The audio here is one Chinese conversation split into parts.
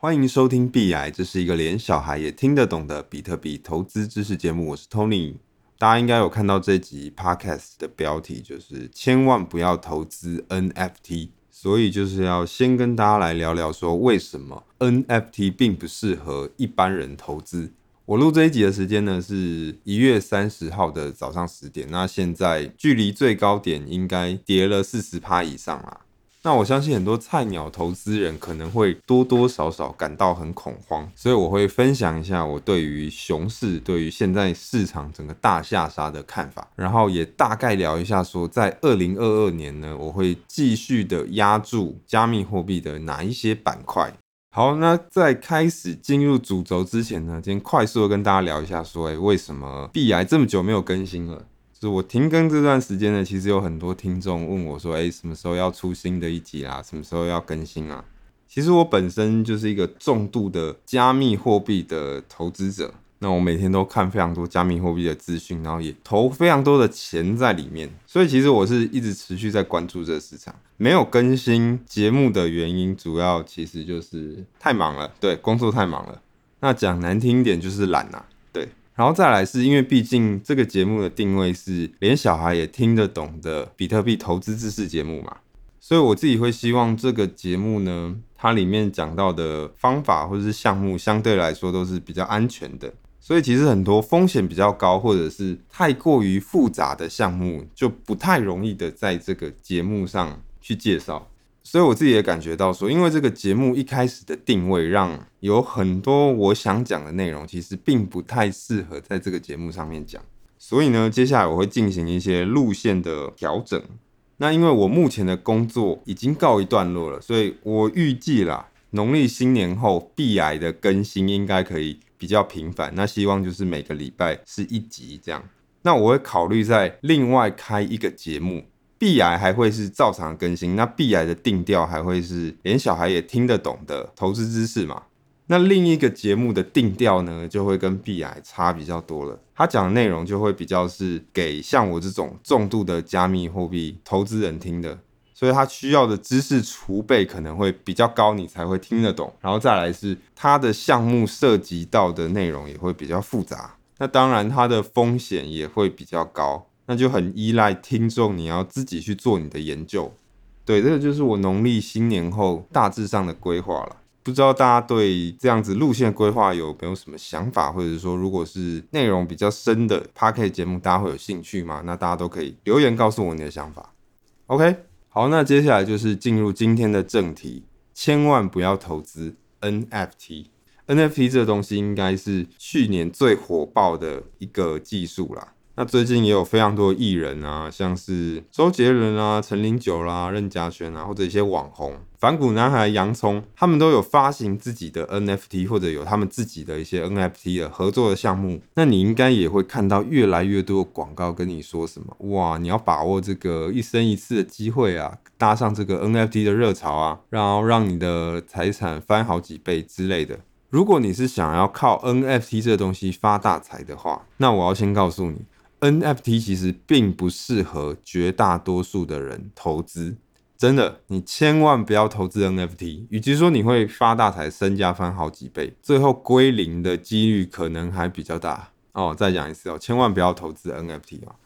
欢迎收听币癌，这是一个连小孩也听得懂的比特币投资知识节目。我是 Tony，大家应该有看到这集 Podcast 的标题，就是千万不要投资 NFT，所以就是要先跟大家来聊聊，说为什么 NFT 并不适合一般人投资。我录这一集的时间呢，是一月三十号的早上十点。那现在距离最高点应该跌了四十趴以上啦。那我相信很多菜鸟投资人可能会多多少少感到很恐慌，所以我会分享一下我对于熊市、对于现在市场整个大下杀的看法，然后也大概聊一下说，在二零二二年呢，我会继续的押注加密货币的哪一些板块。好，那在开始进入主轴之前呢，今天快速的跟大家聊一下，说，诶，为什么币癌这么久没有更新了？就是我停更这段时间呢，其实有很多听众问我说，诶，什么时候要出新的一集啦？什么时候要更新啊？其实我本身就是一个重度的加密货币的投资者。那我每天都看非常多加密货币的资讯，然后也投非常多的钱在里面，所以其实我是一直持续在关注这个市场。没有更新节目的原因，主要其实就是太忙了，对，工作太忙了。那讲难听一点就是懒呐，然后再来是因为毕竟这个节目的定位是连小孩也听得懂的比特币投资知识节目嘛，所以我自己会希望这个节目呢，它里面讲到的方法或者是项目相对来说都是比较安全的。所以其实很多风险比较高，或者是太过于复杂的项目，就不太容易的在这个节目上去介绍。所以我自己也感觉到说，因为这个节目一开始的定位，让有很多我想讲的内容，其实并不太适合在这个节目上面讲。所以呢，接下来我会进行一些路线的调整。那因为我目前的工作已经告一段落了，所以我预计啦，农历新年后币癌的更新应该可以。比较频繁，那希望就是每个礼拜是一集这样。那我会考虑在另外开一个节目，币癌还会是照常更新。那币癌的定调还会是连小孩也听得懂的投资知识嘛？那另一个节目的定调呢，就会跟币癌差比较多了。他讲的内容就会比较是给像我这种重度的加密货币投资人听的。所以他需要的知识储备可能会比较高，你才会听得懂。然后再来是他的项目涉及到的内容也会比较复杂，那当然他的风险也会比较高，那就很依赖听众你要自己去做你的研究。对，这个就是我农历新年后大致上的规划了。不知道大家对这样子路线规划有没有什么想法，或者说如果是内容比较深的 Podcast 节目，大家会有兴趣吗？那大家都可以留言告诉我你的想法。OK。好，那接下来就是进入今天的正题，千万不要投资 NFT。NFT 这个东西应该是去年最火爆的一个技术啦。那最近也有非常多艺人啊，像是周杰伦啊、陈零九啦、任家萱啊，或者一些网红，反骨男孩洋葱，他们都有发行自己的 NFT，或者有他们自己的一些 NFT 的合作的项目。那你应该也会看到越来越多的广告跟你说什么，哇，你要把握这个一生一次的机会啊，搭上这个 NFT 的热潮啊，然后让你的财产翻好几倍之类的。如果你是想要靠 NFT 这个东西发大财的话，那我要先告诉你。NFT 其实并不适合绝大多数的人投资，真的，你千万不要投资 NFT。与其说你会发大财，身价翻好几倍，最后归零的几率可能还比较大哦。再讲一次哦，千万不要投资 NFT 啊！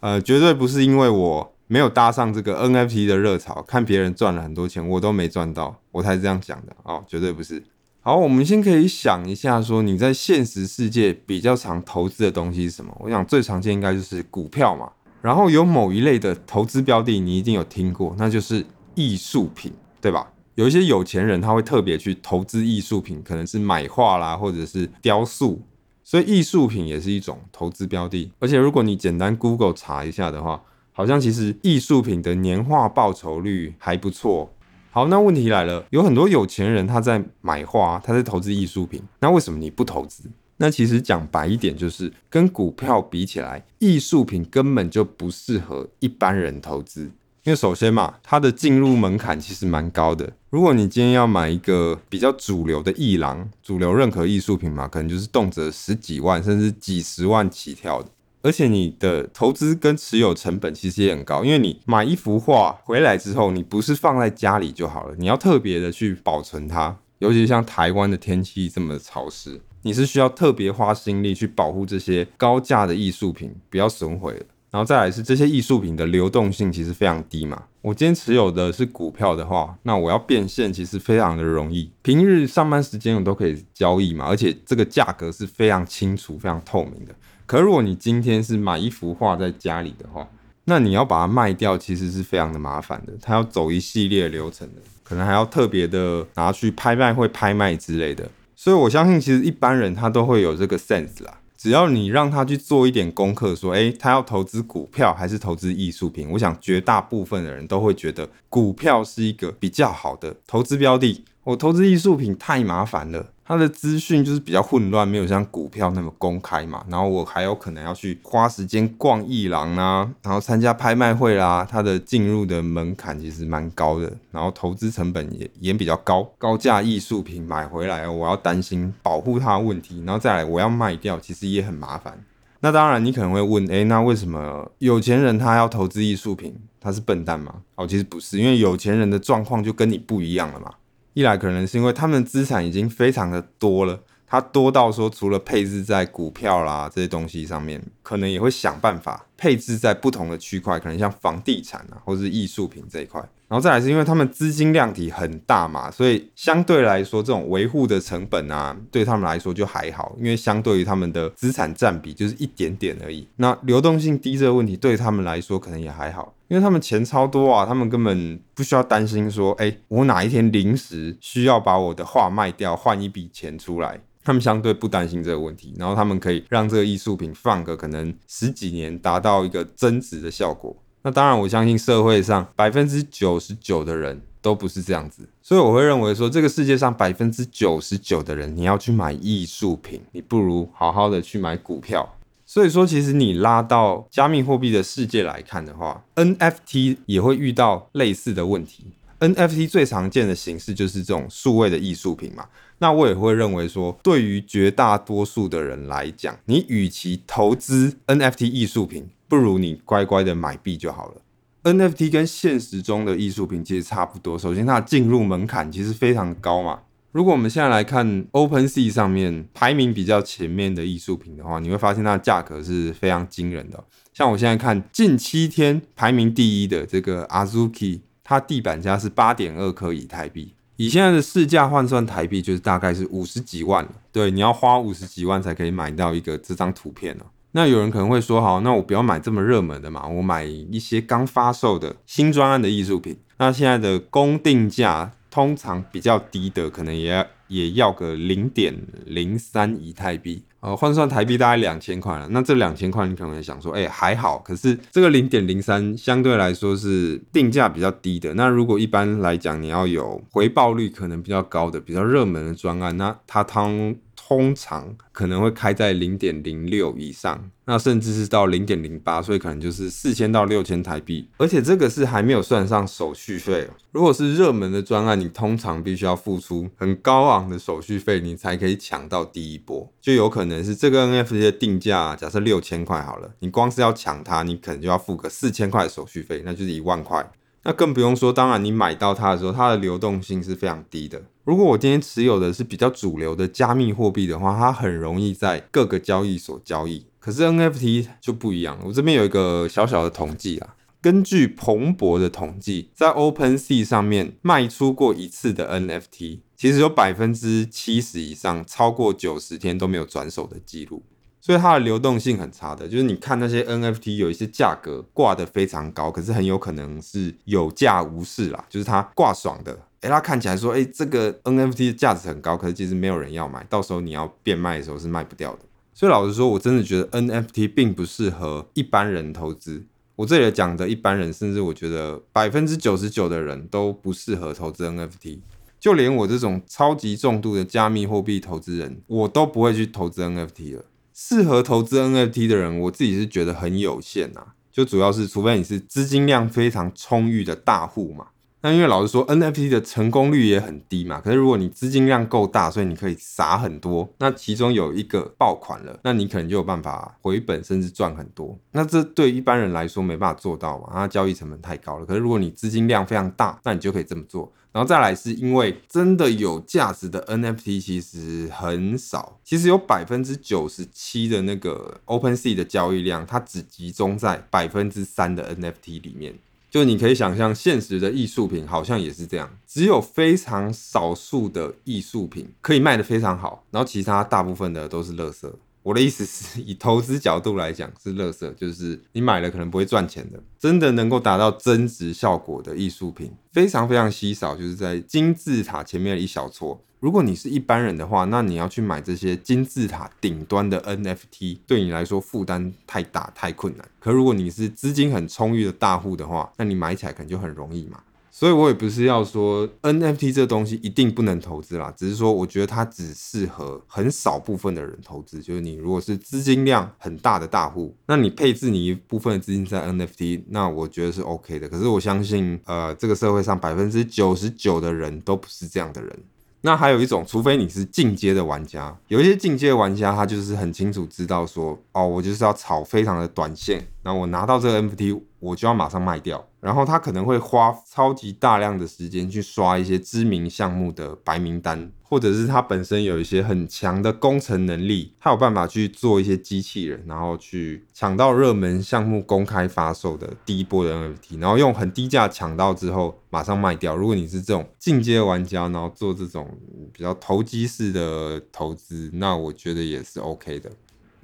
呃，绝对不是因为我没有搭上这个 NFT 的热潮，看别人赚了很多钱，我都没赚到，我才这样讲的哦，绝对不是。好，我们先可以想一下，说你在现实世界比较常投资的东西是什么？我想最常见应该就是股票嘛。然后有某一类的投资标的，你一定有听过，那就是艺术品，对吧？有一些有钱人他会特别去投资艺术品，可能是买画啦，或者是雕塑，所以艺术品也是一种投资标的。而且如果你简单 Google 查一下的话，好像其实艺术品的年化报酬率还不错。好，那问题来了，有很多有钱人他在买画，他在投资艺术品，那为什么你不投资？那其实讲白一点，就是跟股票比起来，艺术品根本就不适合一般人投资，因为首先嘛，它的进入门槛其实蛮高的。如果你今天要买一个比较主流的艺廊，主流认可艺术品嘛，可能就是动辄十几万甚至几十万起跳的。而且你的投资跟持有成本其实也很高，因为你买一幅画回来之后，你不是放在家里就好了，你要特别的去保存它，尤其像台湾的天气这么潮湿，你是需要特别花心力去保护这些高价的艺术品不要损毁的。然后再来是这些艺术品的流动性其实非常低嘛。我今天持有的是股票的话，那我要变现其实非常的容易。平日上班时间我都可以交易嘛，而且这个价格是非常清楚、非常透明的。可如果你今天是买一幅画在家里的话，那你要把它卖掉，其实是非常的麻烦的。它要走一系列流程的，可能还要特别的拿去拍卖会拍卖之类的。所以我相信，其实一般人他都会有这个 sense 啦。只要你让他去做一点功课，说，诶，他要投资股票还是投资艺术品？我想绝大部分的人都会觉得股票是一个比较好的投资标的。我投资艺术品太麻烦了。它的资讯就是比较混乱，没有像股票那么公开嘛。然后我还有可能要去花时间逛艺廊啊，然后参加拍卖会啦。它的进入的门槛其实蛮高的，然后投资成本也也比较高。高价艺术品买回来，我要担心保护它的问题，然后再来我要卖掉，其实也很麻烦。那当然，你可能会问，诶，那为什么有钱人他要投资艺术品？他是笨蛋吗？哦，其实不是，因为有钱人的状况就跟你不一样了嘛。一来可能是因为他们的资产已经非常的多了，它多到说除了配置在股票啦这些东西上面，可能也会想办法配置在不同的区块，可能像房地产啊，或是艺术品这一块。然后再来是因为他们资金量体很大嘛，所以相对来说这种维护的成本啊，对他们来说就还好，因为相对于他们的资产占比就是一点点而已。那流动性低这个问题对他们来说可能也还好。因为他们钱超多啊，他们根本不需要担心说，哎，我哪一天临时需要把我的画卖掉换一笔钱出来，他们相对不担心这个问题，然后他们可以让这个艺术品放个可能十几年，达到到一个增值的效果。那当然，我相信社会上百分之九十九的人都不是这样子，所以我会认为说，这个世界上百分之九十九的人，你要去买艺术品，你不如好好的去买股票。所以说，其实你拉到加密货币的世界来看的话，NFT 也会遇到类似的问题。NFT 最常见的形式就是这种数位的艺术品嘛。那我也会认为说，对于绝大多数的人来讲，你与其投资 NFT 艺术品，不如你乖乖的买币就好了。NFT 跟现实中的艺术品其实差不多。首先，它的进入门槛其实非常高嘛。如果我们现在来看 OpenSea 上面排名比较前面的艺术品的话，你会发现它的价格是非常惊人的。像我现在看近七天排名第一的这个 Azuki，它地板价是八点二颗以太币，以现在的市价换算台币就是大概是五十几万了。对，你要花五十几万才可以买到一个这张图片哦。那有人可能会说，好，那我不要买这么热门的嘛，我买一些刚发售的新专案的艺术品。那现在的公定价。通常比较低的，可能也要也要个零点零三以太币，呃，换算台币大概两千块了。那这两千块，你可能想说，哎、欸，还好。可是这个零点零三相对来说是定价比较低的。那如果一般来讲，你要有回报率可能比较高的、比较热门的专案，那它通通常可能会开在零点零六以上。那甚至是到零点零八，所以可能就是四千到六千台币，而且这个是还没有算上手续费。如果是热门的专案，你通常必须要付出很高昂的手续费，你才可以抢到第一波。就有可能是这个 NFT 的定价，假设六千块好了，你光是要抢它，你可能就要付个四千块的手续费，那就是一万块。那更不用说，当然你买到它的时候，它的流动性是非常低的。如果我今天持有的是比较主流的加密货币的话，它很容易在各个交易所交易。可是 NFT 就不一样，我这边有一个小小的统计啊，根据彭博的统计，在 OpenSea 上面卖出过一次的 NFT，其实有百分之七十以上，超过九十天都没有转手的记录，所以它的流动性很差的。就是你看那些 NFT 有一些价格挂得非常高，可是很有可能是有价无市啦，就是它挂爽的，诶，他看起来说，诶，这个 NFT 的价值很高，可是其实没有人要买，到时候你要变卖的时候是卖不掉的。所以老实说，我真的觉得 NFT 并不适合一般人投资。我这里讲的一般人，甚至我觉得百分之九十九的人都不适合投资 NFT。就连我这种超级重度的加密货币投资人，我都不会去投资 NFT 了。适合投资 NFT 的人，我自己是觉得很有限呐。就主要是，除非你是资金量非常充裕的大户嘛。那因为老实说，NFT 的成功率也很低嘛。可是如果你资金量够大，所以你可以撒很多，那其中有一个爆款了，那你可能就有办法回本，甚至赚很多。那这对一般人来说没办法做到嘛，它交易成本太高了。可是如果你资金量非常大，那你就可以这么做。然后再来是因为真的有价值的 NFT 其实很少，其实有百分之九十七的那个 OpenSea 的交易量，它只集中在百分之三的 NFT 里面。就你可以想象，现实的艺术品好像也是这样，只有非常少数的艺术品可以卖得非常好，然后其他大部分的都是垃圾。我的意思是以投资角度来讲是垃圾，就是你买了可能不会赚钱的，真的能够达到增值效果的艺术品非常非常稀少，就是在金字塔前面的一小撮。如果你是一般人的话，那你要去买这些金字塔顶端的 NFT，对你来说负担太大太困难。可如果你是资金很充裕的大户的话，那你买起来可能就很容易嘛。所以我也不是要说 NFT 这东西一定不能投资啦，只是说我觉得它只适合很少部分的人投资。就是你如果是资金量很大的大户，那你配置你一部分的资金在 NFT，那我觉得是 OK 的。可是我相信，呃，这个社会上百分之九十九的人都不是这样的人。那还有一种，除非你是进阶的玩家，有一些进阶玩家，他就是很清楚知道说，哦，我就是要炒非常的短线，那我拿到这个 NFT，我就要马上卖掉。然后他可能会花超级大量的时间去刷一些知名项目的白名单，或者是他本身有一些很强的工程能力，他有办法去做一些机器人，然后去抢到热门项目公开发售的第一波的 NFT，然后用很低价抢到之后马上卖掉。如果你是这种进阶玩家，然后做这种比较投机式的投资，那我觉得也是 OK 的。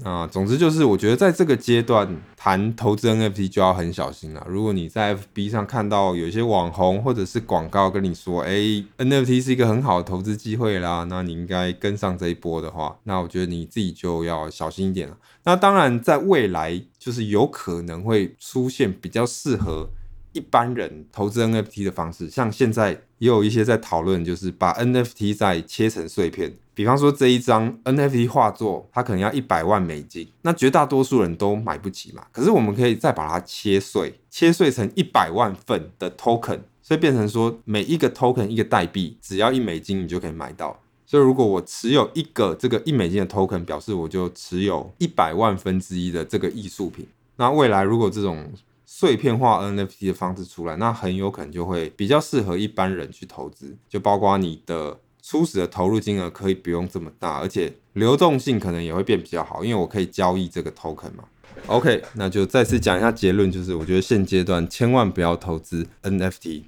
啊，总之就是，我觉得在这个阶段谈投资 NFT 就要很小心了。如果你在 FB 上看到有些网红或者是广告跟你说，哎，NFT 是一个很好的投资机会啦，那你应该跟上这一波的话，那我觉得你自己就要小心一点了。那当然，在未来就是有可能会出现比较适合一般人投资 NFT 的方式，像现在也有一些在讨论，就是把 NFT 再切成碎片。比方说这一张 NFT 画作，它可能要一百万美金，那绝大多数人都买不起嘛。可是我们可以再把它切碎，切碎成一百万份的 token，所以变成说每一个 token 一个代币，只要一美金你就可以买到。所以如果我持有一个这个一美金的 token，表示我就持有一百万分之一的这个艺术品。那未来如果这种碎片化 NFT 的方式出来，那很有可能就会比较适合一般人去投资，就包括你的。初始的投入金额可以不用这么大，而且流动性可能也会变比较好，因为我可以交易这个 token 嘛。OK，那就再次讲一下结论，就是我觉得现阶段千万不要投资 NFT。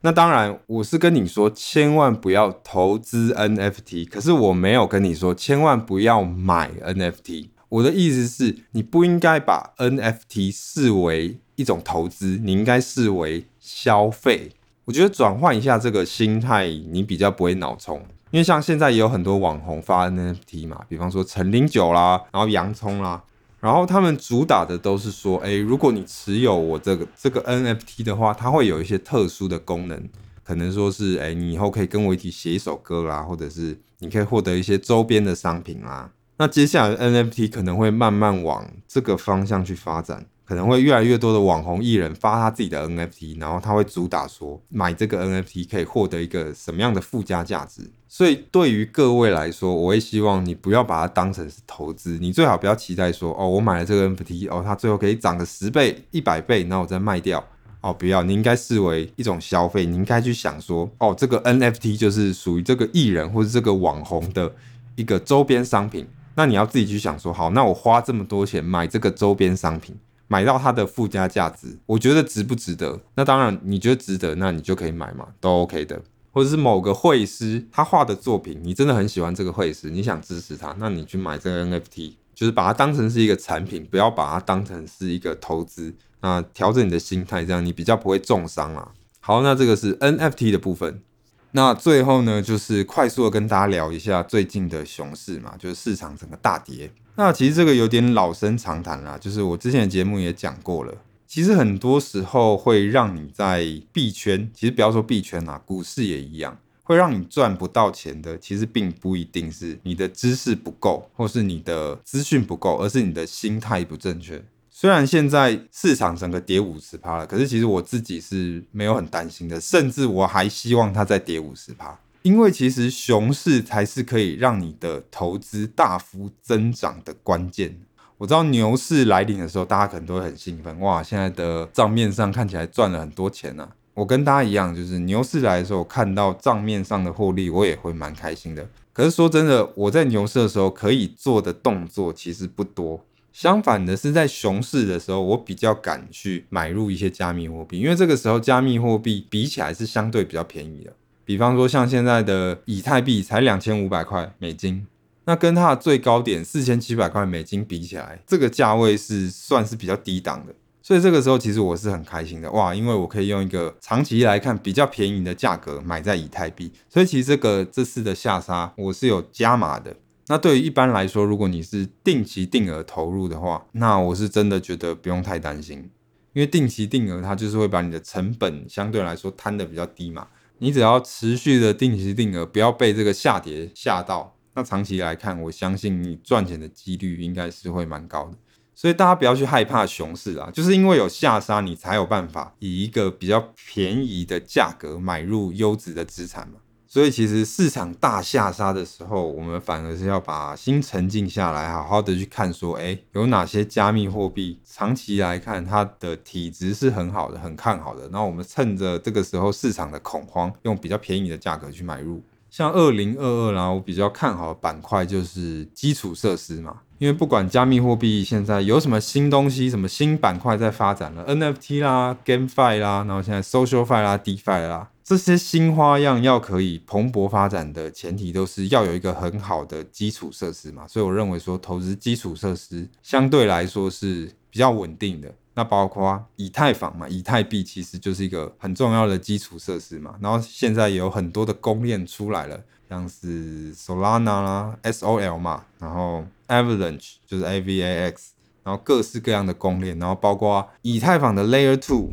那当然，我是跟你说千万不要投资 NFT，可是我没有跟你说千万不要买 NFT。我的意思是，你不应该把 NFT 视为一种投资，你应该视为消费。我觉得转换一下这个心态，你比较不会脑冲。因为像现在也有很多网红发 NFT 嘛，比方说陈林九啦，然后洋葱啦，然后他们主打的都是说，哎，如果你持有我这个这个 NFT 的话，它会有一些特殊的功能，可能说是，哎，你以后可以跟我一起写一首歌啦，或者是你可以获得一些周边的商品啦。那接下来 NFT 可能会慢慢往这个方向去发展。可能会越来越多的网红艺人发他自己的 NFT，然后他会主打说买这个 NFT 可以获得一个什么样的附加价值。所以对于各位来说，我会希望你不要把它当成是投资，你最好不要期待说哦，我买了这个 NFT，哦，它最后可以涨个十倍、一百倍，然后我再卖掉。哦，不要，你应该视为一种消费，你应该去想说，哦，这个 NFT 就是属于这个艺人或者这个网红的一个周边商品。那你要自己去想说，好，那我花这么多钱买这个周边商品。买到它的附加价值，我觉得值不值得？那当然，你觉得值得，那你就可以买嘛，都 OK 的。或者是某个绘师他画的作品，你真的很喜欢这个绘师，你想支持他，那你去买这个 NFT，就是把它当成是一个产品，不要把它当成是一个投资。那调整你的心态，这样你比较不会重伤啊。好，那这个是 NFT 的部分。那最后呢，就是快速的跟大家聊一下最近的熊市嘛，就是市场整个大跌。那其实这个有点老生常谈啦，就是我之前的节目也讲过了。其实很多时候会让你在币圈，其实不要说币圈啦，股市也一样，会让你赚不到钱的，其实并不一定是你的知识不够，或是你的资讯不够，而是你的心态不正确。虽然现在市场整个跌五十趴了，可是其实我自己是没有很担心的，甚至我还希望它再跌五十趴，因为其实熊市才是可以让你的投资大幅增长的关键。我知道牛市来临的时候，大家可能都会很兴奋，哇，现在的账面上看起来赚了很多钱呢、啊。我跟大家一样，就是牛市来的时候，看到账面上的获利，我也会蛮开心的。可是说真的，我在牛市的时候可以做的动作其实不多。相反的是，在熊市的时候，我比较敢去买入一些加密货币，因为这个时候加密货币比起来是相对比较便宜的。比方说，像现在的以太币才两千五百块美金。那跟它的最高点四千七百块美金比起来，这个价位是算是比较低档的，所以这个时候其实我是很开心的哇，因为我可以用一个长期来看比较便宜的价格买在以太币，所以其实这个这次的下杀我是有加码的。那对于一般来说，如果你是定期定额投入的话，那我是真的觉得不用太担心，因为定期定额它就是会把你的成本相对来说摊得比较低嘛，你只要持续的定期定额，不要被这个下跌吓到。那长期来看，我相信你赚钱的几率应该是会蛮高的，所以大家不要去害怕熊市啊，就是因为有下杀，你才有办法以一个比较便宜的价格买入优质的资产嘛。所以其实市场大下杀的时候，我们反而是要把心沉静下来，好好的去看说，哎，有哪些加密货币长期来看它的体质是很好的，很看好的，然后我们趁着这个时候市场的恐慌，用比较便宜的价格去买入。像二零二二啦，我比较看好的板块就是基础设施嘛，因为不管加密货币现在有什么新东西，什么新板块在发展了，NFT 啦、GameFi 啦，然后现在 SocialFi 啦、DeFi 啦，这些新花样要可以蓬勃发展的前提，都是要有一个很好的基础设施嘛，所以我认为说投资基础设施相对来说是比较稳定的。那包括以太坊嘛，以太币其实就是一个很重要的基础设施嘛。然后现在也有很多的公链出来了，像是 Solana 啦、SOL 嘛，然后 Avalanche 就是 AVAX，然后各式各样的公链，然后包括以太坊的 Layer Two，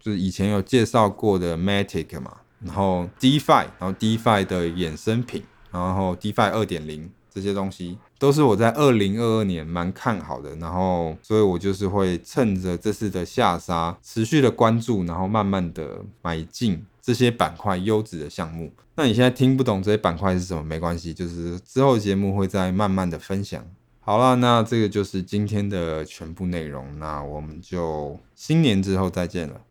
就是以前有介绍过的 Matic 嘛，然后 DeFi，然后 DeFi 的衍生品，然后 DeFi 二点零。这些东西都是我在二零二二年蛮看好的，然后所以我就是会趁着这次的下杀，持续的关注，然后慢慢的买进这些板块优质的项目。那你现在听不懂这些板块是什么？没关系，就是之后节目会再慢慢的分享。好了，那这个就是今天的全部内容，那我们就新年之后再见了。